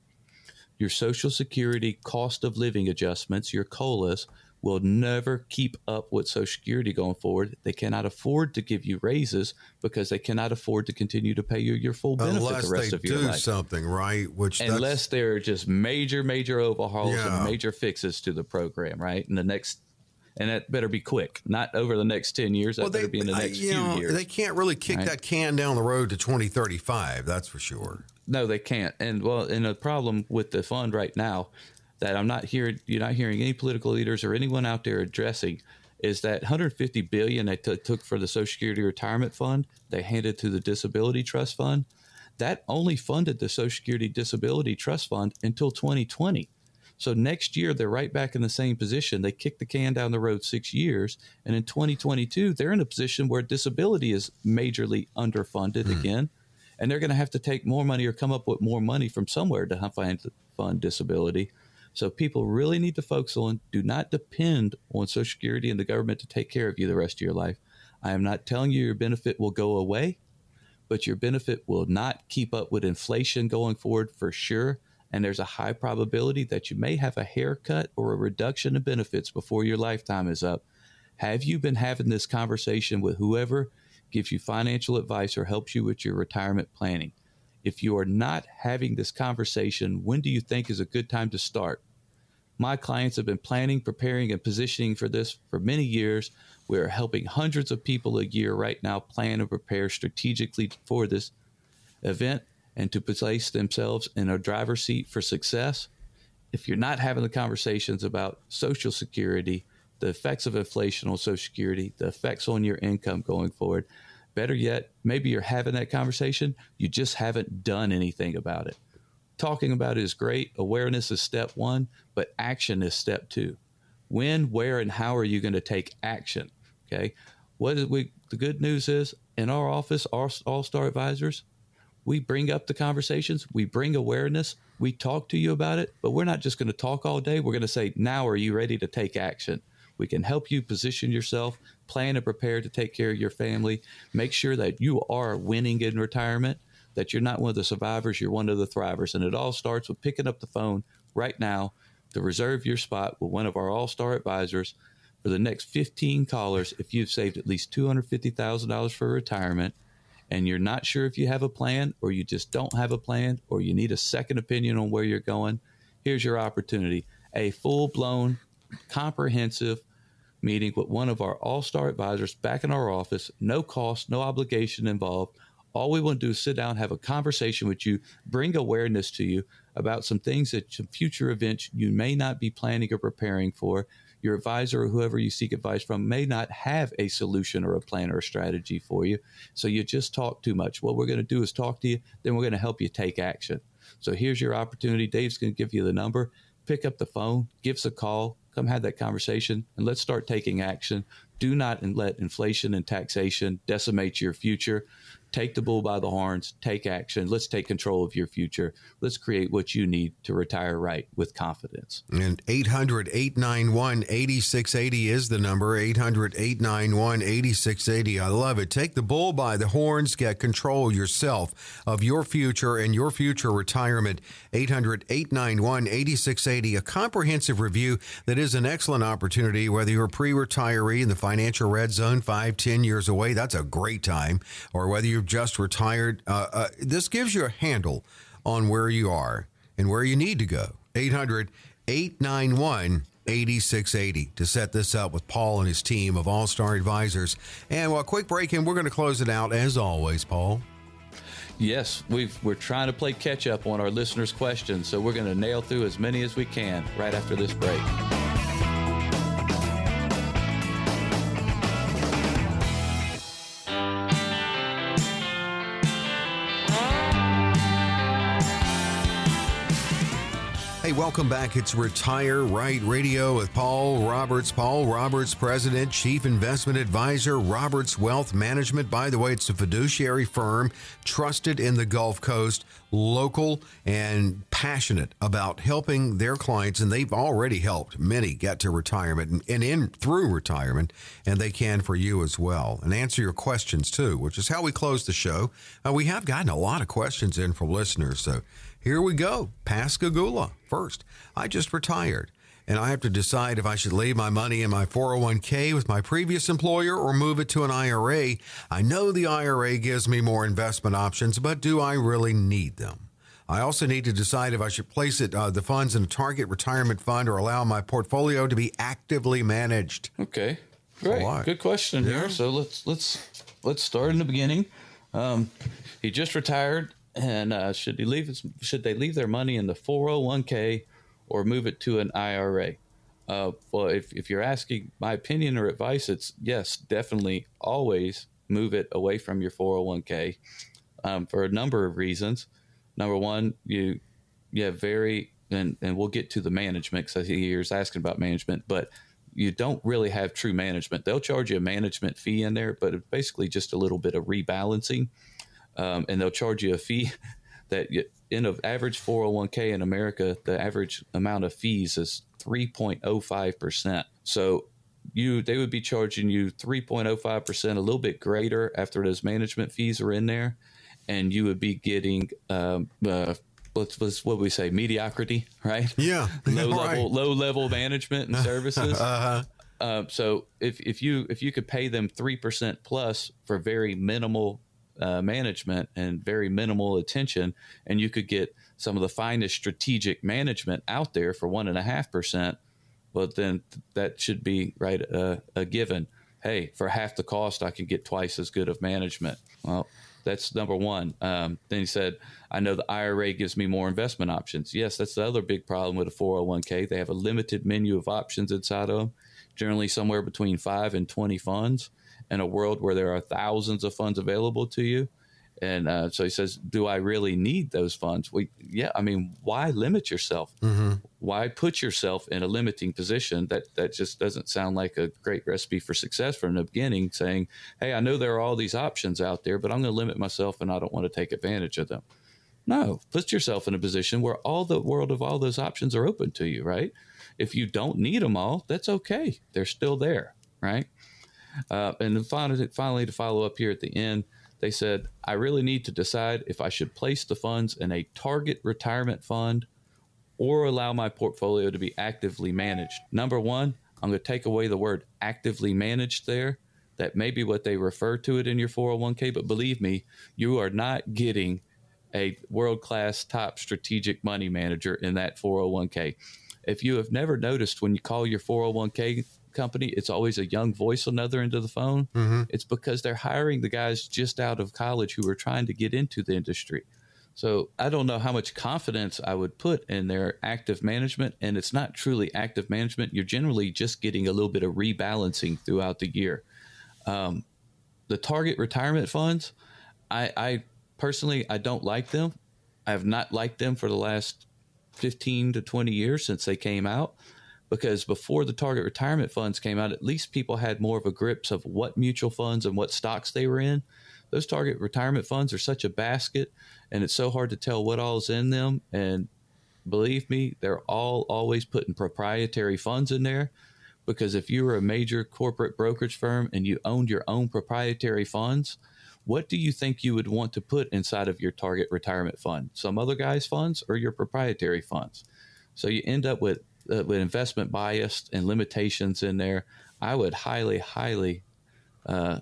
your Social Security cost of living adjustments, your COLAs, will never keep up with Social Security going forward. They cannot afford to give you raises because they cannot afford to continue to pay you your full benefit unless the rest of your life. Unless they do something, right? Which unless there are just major, major overhauls yeah. and major fixes to the program, right? In the next and that better be quick, not over the next ten years. That well, they, better be in the next few know, years. They can't really kick right? that can down the road to twenty thirty five. That's for sure. No, they can't. And well, and the problem with the fund right now that I'm not hearing, you're not hearing any political leaders or anyone out there addressing is that 150 billion they t- took for the Social Security Retirement Fund, they handed to the Disability Trust Fund. That only funded the Social Security Disability Trust Fund until 2020. So next year they're right back in the same position. They kicked the can down the road six years, and in 2022 they're in a position where disability is majorly underfunded mm. again and they're going to have to take more money or come up with more money from somewhere to find fund disability. So people really need to focus on do not depend on Social Security and the government to take care of you the rest of your life. I am not telling you your benefit will go away, but your benefit will not keep up with inflation going forward for sure. And there's a high probability that you may have a haircut or a reduction in benefits before your lifetime is up. Have you been having this conversation with whoever gives you financial advice, or helps you with your retirement planning. If you are not having this conversation, when do you think is a good time to start? My clients have been planning, preparing, and positioning for this for many years. We are helping hundreds of people a year right now plan and prepare strategically for this event and to place themselves in a driver's seat for success. If you're not having the conversations about Social Security, the effects of inflation on Social Security, the effects on your income going forward. Better yet, maybe you're having that conversation, you just haven't done anything about it. Talking about it is great. Awareness is step one, but action is step two. When, where, and how are you going to take action? Okay. What is we, the good news is in our office, our All Star advisors, we bring up the conversations, we bring awareness, we talk to you about it, but we're not just going to talk all day. We're going to say, now are you ready to take action? We can help you position yourself, plan and prepare to take care of your family. Make sure that you are winning in retirement, that you're not one of the survivors, you're one of the thrivers. And it all starts with picking up the phone right now to reserve your spot with one of our all star advisors for the next 15 callers if you've saved at least $250,000 for retirement and you're not sure if you have a plan or you just don't have a plan or you need a second opinion on where you're going, here's your opportunity. A full blown, comprehensive, meeting with one of our all star advisors back in our office, no cost, no obligation involved. All we want to do is sit down, have a conversation with you, bring awareness to you about some things that some future events you may not be planning or preparing for. your advisor or whoever you seek advice from may not have a solution or a plan or a strategy for you. So you just talk too much. What we're going to do is talk to you, then we're going to help you take action. So here's your opportunity. Dave's going to give you the number. Pick up the phone, give us a call, come have that conversation, and let's start taking action. Do not let inflation and taxation decimate your future take the bull by the horns, take action. Let's take control of your future. Let's create what you need to retire right with confidence. And 800 891 8680 is the number 800 891 8680. I love it. Take the bull by the horns, get control yourself of your future and your future retirement. 800 891 8680, a comprehensive review that is an excellent opportunity, whether you're a pre retiree in the financial red zone, five, ten years away, that's a great time, or whether you you've just retired, uh, uh, this gives you a handle on where you are and where you need to go. 800 891 8680 to set this up with Paul and his team of All Star Advisors. And well, quick break, and we're going to close it out as always, Paul. Yes, we are trying to play catch up on our listeners' questions, so we're going to nail through as many as we can right after this break. Welcome back. It's Retire Right Radio with Paul Roberts. Paul Roberts, President, Chief Investment Advisor, Roberts Wealth Management. By the way, it's a fiduciary firm trusted in the Gulf Coast, local and passionate about helping their clients. And they've already helped many get to retirement and, in through retirement, and they can for you as well. And answer your questions too, which is how we close the show. Uh, we have gotten a lot of questions in from listeners. So here we go. Pascagoula first. I just retired and I have to decide if I should leave my money in my 401k with my previous employer or move it to an IRA. I know the IRA gives me more investment options, but do I really need them? I also need to decide if I should place it uh, the funds in a target retirement fund or allow my portfolio to be actively managed. Okay, great, good question yeah. here. So let's let's let's start in the beginning. Um, he just retired and uh, should he leave should they leave their money in the 401k or move it to an IRA? Uh, well, if, if you're asking my opinion or advice, it's yes, definitely always move it away from your 401k um, for a number of reasons. Number one, you you have very and and we'll get to the management because see you're asking about management, but you don't really have true management. They'll charge you a management fee in there, but it's basically just a little bit of rebalancing um, and they'll charge you a fee [LAUGHS] that you, in an average 401k in America, the average amount of fees is 3.05%. So you they would be charging you 3.05%, a little bit greater after those management fees are in there, and you would be getting um, uh, what's, what's what we say mediocrity, right? Yeah, [LAUGHS] low right. level low level management and [LAUGHS] services. uh-huh. Uh, so if if you if you could pay them three percent plus for very minimal uh, management and very minimal attention, and you could get some of the finest strategic management out there for one and a half percent. But then that should be right uh, a given. Hey, for half the cost, I can get twice as good of management. Well, that's number one. Um, then he said, I know the IRA gives me more investment options. Yes, that's the other big problem with a 401k. They have a limited menu of options inside of them, generally somewhere between five and 20 funds in a world where there are thousands of funds available to you. And uh, so he says, "Do I really need those funds?" We, yeah, I mean, why limit yourself? Mm-hmm. Why put yourself in a limiting position? That that just doesn't sound like a great recipe for success from the beginning. Saying, "Hey, I know there are all these options out there, but I'm going to limit myself, and I don't want to take advantage of them." No, put yourself in a position where all the world of all those options are open to you. Right? If you don't need them all, that's okay. They're still there. Right? Uh, and then finally, finally, to follow up here at the end, they said, I really need to decide if I should place the funds in a target retirement fund or allow my portfolio to be actively managed. Number one, I'm going to take away the word actively managed there. That may be what they refer to it in your 401k, but believe me, you are not getting a world class top strategic money manager in that 401k. If you have never noticed when you call your 401k company, it's always a young voice on the other end of the phone. Mm-hmm. It's because they're hiring the guys just out of college who are trying to get into the industry. So I don't know how much confidence I would put in their active management. And it's not truly active management. You're generally just getting a little bit of rebalancing throughout the year. Um, the target retirement funds, I, I personally, I don't like them. I have not liked them for the last 15 to 20 years since they came out because before the target retirement funds came out, at least people had more of a grips of what mutual funds and what stocks they were in. Those target retirement funds are such a basket and it's so hard to tell what all's in them. And believe me they're all always putting proprietary funds in there because if you were a major corporate brokerage firm and you owned your own proprietary funds what do you think you would want to put inside of your target retirement fund? Some other guy's funds or your proprietary funds? So you end up with uh, with investment bias and limitations in there i would highly highly uh,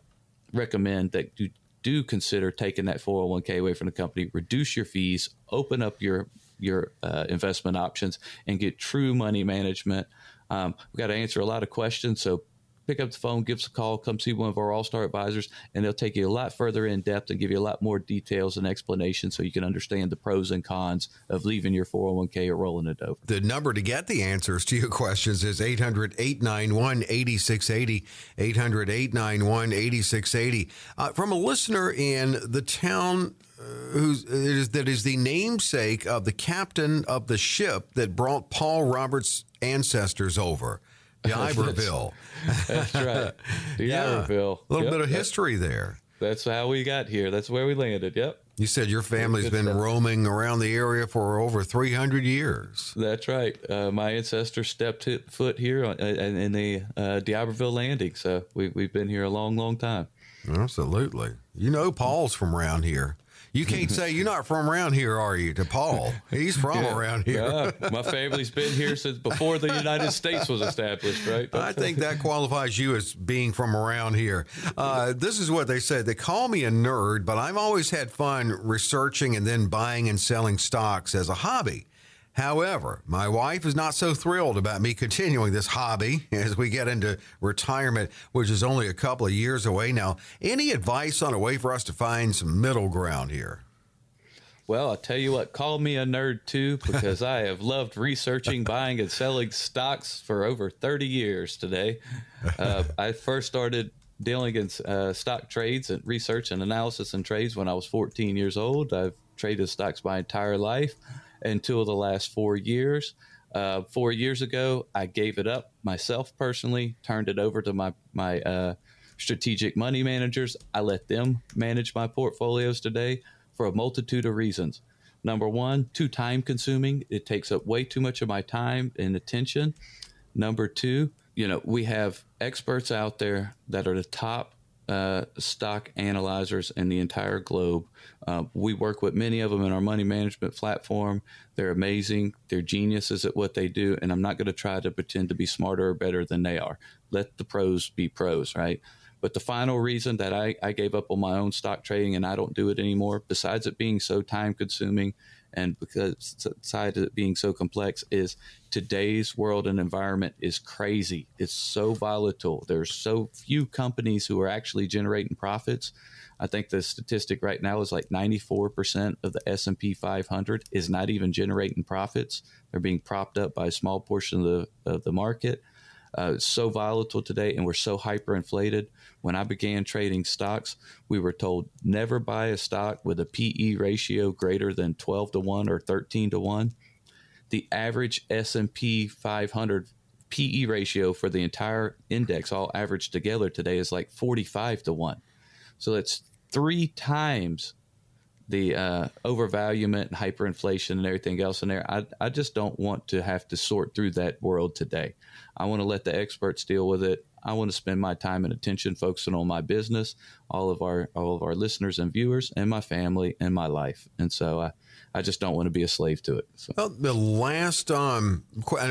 recommend that you do consider taking that 401k away from the company, reduce your fees, open up your your uh, investment options, and get true money management. Um, we've got to answer a lot of questions, so pick up the phone, give us a call, come see one of our All Star advisors, and they'll take you a lot further in depth and give you a lot more details and explanation so you can understand the pros and cons of leaving your 401k or rolling it over. The number to get the answers to your questions is 800 891 8680. 800 891 8680. Uh, from a listener in the town uh, who's is, that is the namesake of the captain of the ship that brought Paul Roberts' ancestors over. D'Iberville. That's right. D'Iberville. [LAUGHS] A little yep. bit of history there. That's how we got here. That's where we landed. Yep. You said your family's been stuff. roaming around the area for over 300 years. That's right. Uh, my ancestors stepped foot here on, uh, in the uh, D'Iberville landing. So we, we've been here a long, long time. Absolutely. You know, Paul's from around here. You can't say you're not from around here, are you? To Paul, he's from yeah. around here. Yeah. My family's been here since before the United States was established, right? I think that qualifies you as being from around here. Uh, this is what they said. They call me a nerd, but I've always had fun researching and then buying and selling stocks as a hobby. However, my wife is not so thrilled about me continuing this hobby [LAUGHS] as we get into retirement, which is only a couple of years away now. Any advice on a way for us to find some middle ground here? Well, I'll tell you what, call me a nerd too, because I have loved researching, [LAUGHS] buying, and selling stocks for over 30 years today. Uh, [LAUGHS] I first started dealing in uh, stock trades and research and analysis and trades when I was 14 years old. I've traded stocks my entire life until the last four years. Uh, four years ago, I gave it up myself personally, turned it over to my my uh, strategic money managers. I let them manage my portfolios today for a multitude of reasons. Number one, too time consuming. It takes up way too much of my time and attention. Number two, you know, we have experts out there that are the top uh, stock analyzers in the entire globe. Uh, we work with many of them in our money management platform. They're amazing. They're geniuses at what they do. And I'm not going to try to pretend to be smarter or better than they are. Let the pros be pros, right? But the final reason that I, I gave up on my own stock trading and I don't do it anymore, besides it being so time consuming and because side of it being so complex is today's world and environment is crazy. It's so volatile. There's so few companies who are actually generating profits. I think the statistic right now is like 94% of the s&p 500 is not even generating profits. They're being propped up by a small portion of the, of the market uh, so volatile today and we're so hyperinflated. When I began trading stocks, we were told never buy a stock with a PE ratio greater than 12 to 1 or 13 to 1. The average S&P 500 PE ratio for the entire index all averaged together today is like 45 to 1. So that's 3 times the uh, overvaluement and hyperinflation and everything else in there. I, I just don't want to have to sort through that world today. I want to let the experts deal with it. I want to spend my time and attention focusing on my business, all of our all of our listeners and viewers, and my family and my life. And so I, I just don't want to be a slave to it. So. Well, the last um,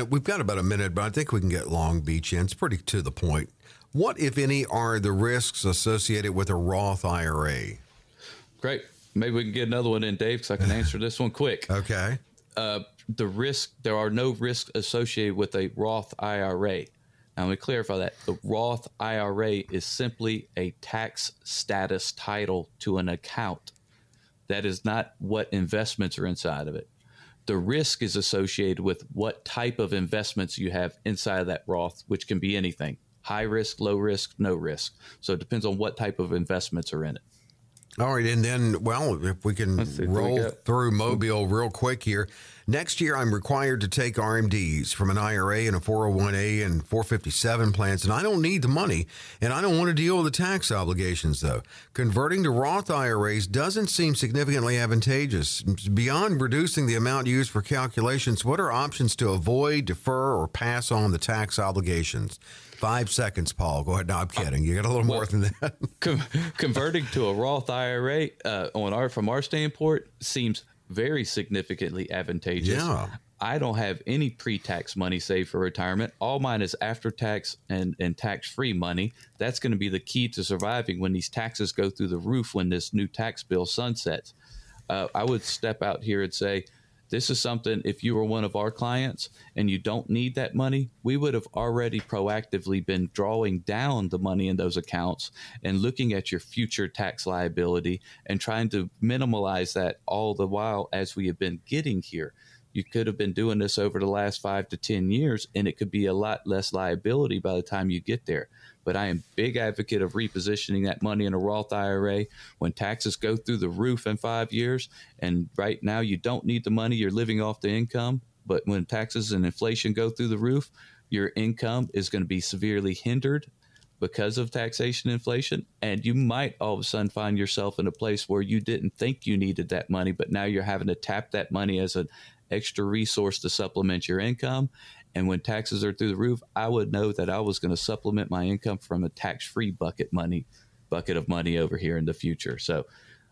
we've got about a minute, but I think we can get Long Beach in. It's pretty to the point. What, if any, are the risks associated with a Roth IRA? Great. Maybe we can get another one in, Dave, because I can answer this one quick. [LAUGHS] Okay. Uh, the risk, there are no risks associated with a Roth IRA. Now, let me clarify that. The Roth IRA is simply a tax status title to an account. That is not what investments are inside of it. The risk is associated with what type of investments you have inside of that Roth, which can be anything high risk, low risk, no risk. So it depends on what type of investments are in it. All right, and then, well, if we can roll we through Mobile real quick here. Next year, I'm required to take RMDs from an IRA and a 401a and 457 plans, and I don't need the money, and I don't want to deal with the tax obligations, though. Converting to Roth IRAs doesn't seem significantly advantageous. Beyond reducing the amount used for calculations, what are options to avoid, defer, or pass on the tax obligations? Five seconds, Paul. Go ahead. No, I'm kidding. You got a little well, more than that. [LAUGHS] com- converting to a Roth IRA uh, on our from our standpoint seems very significantly advantageous. Yeah. I don't have any pre-tax money saved for retirement. All mine is after-tax and, and tax-free money. That's going to be the key to surviving when these taxes go through the roof when this new tax bill sunsets. Uh, I would step out here and say this is something, if you were one of our clients and you don't need that money, we would have already proactively been drawing down the money in those accounts and looking at your future tax liability and trying to minimize that all the while as we have been getting here. You could have been doing this over the last five to 10 years, and it could be a lot less liability by the time you get there but I am big advocate of repositioning that money in a Roth IRA when taxes go through the roof in five years. And right now, you don't need the money; you're living off the income. But when taxes and inflation go through the roof, your income is going to be severely hindered because of taxation inflation and you might all of a sudden find yourself in a place where you didn't think you needed that money but now you're having to tap that money as an extra resource to supplement your income and when taxes are through the roof, I would know that I was going to supplement my income from a tax-free bucket money, bucket of money over here in the future. So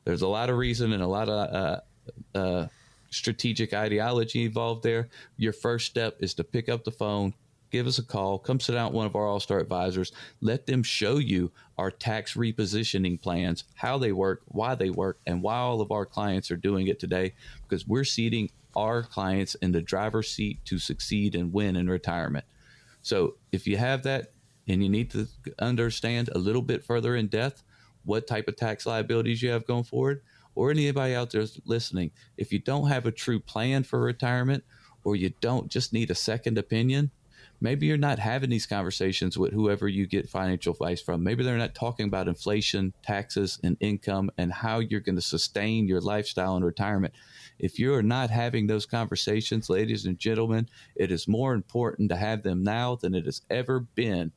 there's a lot of reason and a lot of uh, uh, strategic ideology involved there. Your first step is to pick up the phone, give us a call, come sit down with one of our All Star advisors, let them show you our tax repositioning plans, how they work, why they work, and why all of our clients are doing it today, because we're seating our clients in the driver's seat to succeed and win in retirement. So if you have that and you need to understand a little bit further in depth what type of tax liabilities you have going forward, or anybody out there listening, if you don't have a true plan for retirement or you don't just need a second opinion, maybe you're not having these conversations with whoever you get financial advice from. Maybe they're not talking about inflation, taxes, and income and how you're going to sustain your lifestyle in retirement. If you are not having those conversations, ladies and gentlemen, it is more important to have them now than it has ever been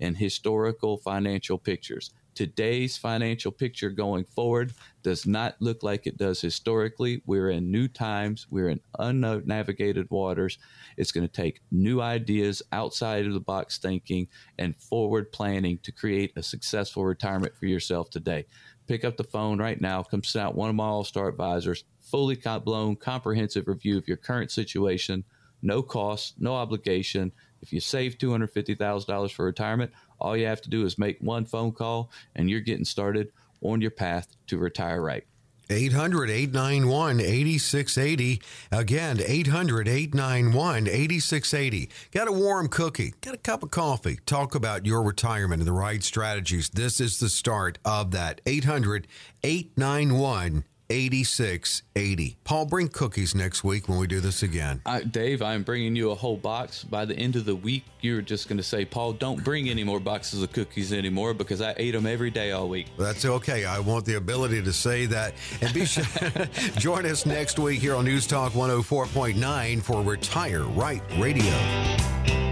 in historical financial pictures. Today's financial picture going forward does not look like it does historically. We're in new times, we're in unnavigated waters. It's going to take new ideas, outside of the box thinking, and forward planning to create a successful retirement for yourself today. Pick up the phone right now, come sit out one of my all star advisors, fully blown, comprehensive review of your current situation, no cost, no obligation. If you save $250,000 for retirement, all you have to do is make one phone call and you're getting started on your path to retire right. 800 891 8680. Again, 800 891 8680. Got a warm cookie, got a cup of coffee. Talk about your retirement and the right strategies. This is the start of that. 800 891 8680. Paul, bring cookies next week when we do this again. Uh, Dave, I'm bringing you a whole box. By the end of the week, you're just going to say, Paul, don't bring any more boxes of cookies anymore because I ate them every day all week. That's okay. I want the ability to say that. And be sure [LAUGHS] join us next week here on News Talk 104.9 for Retire Right Radio.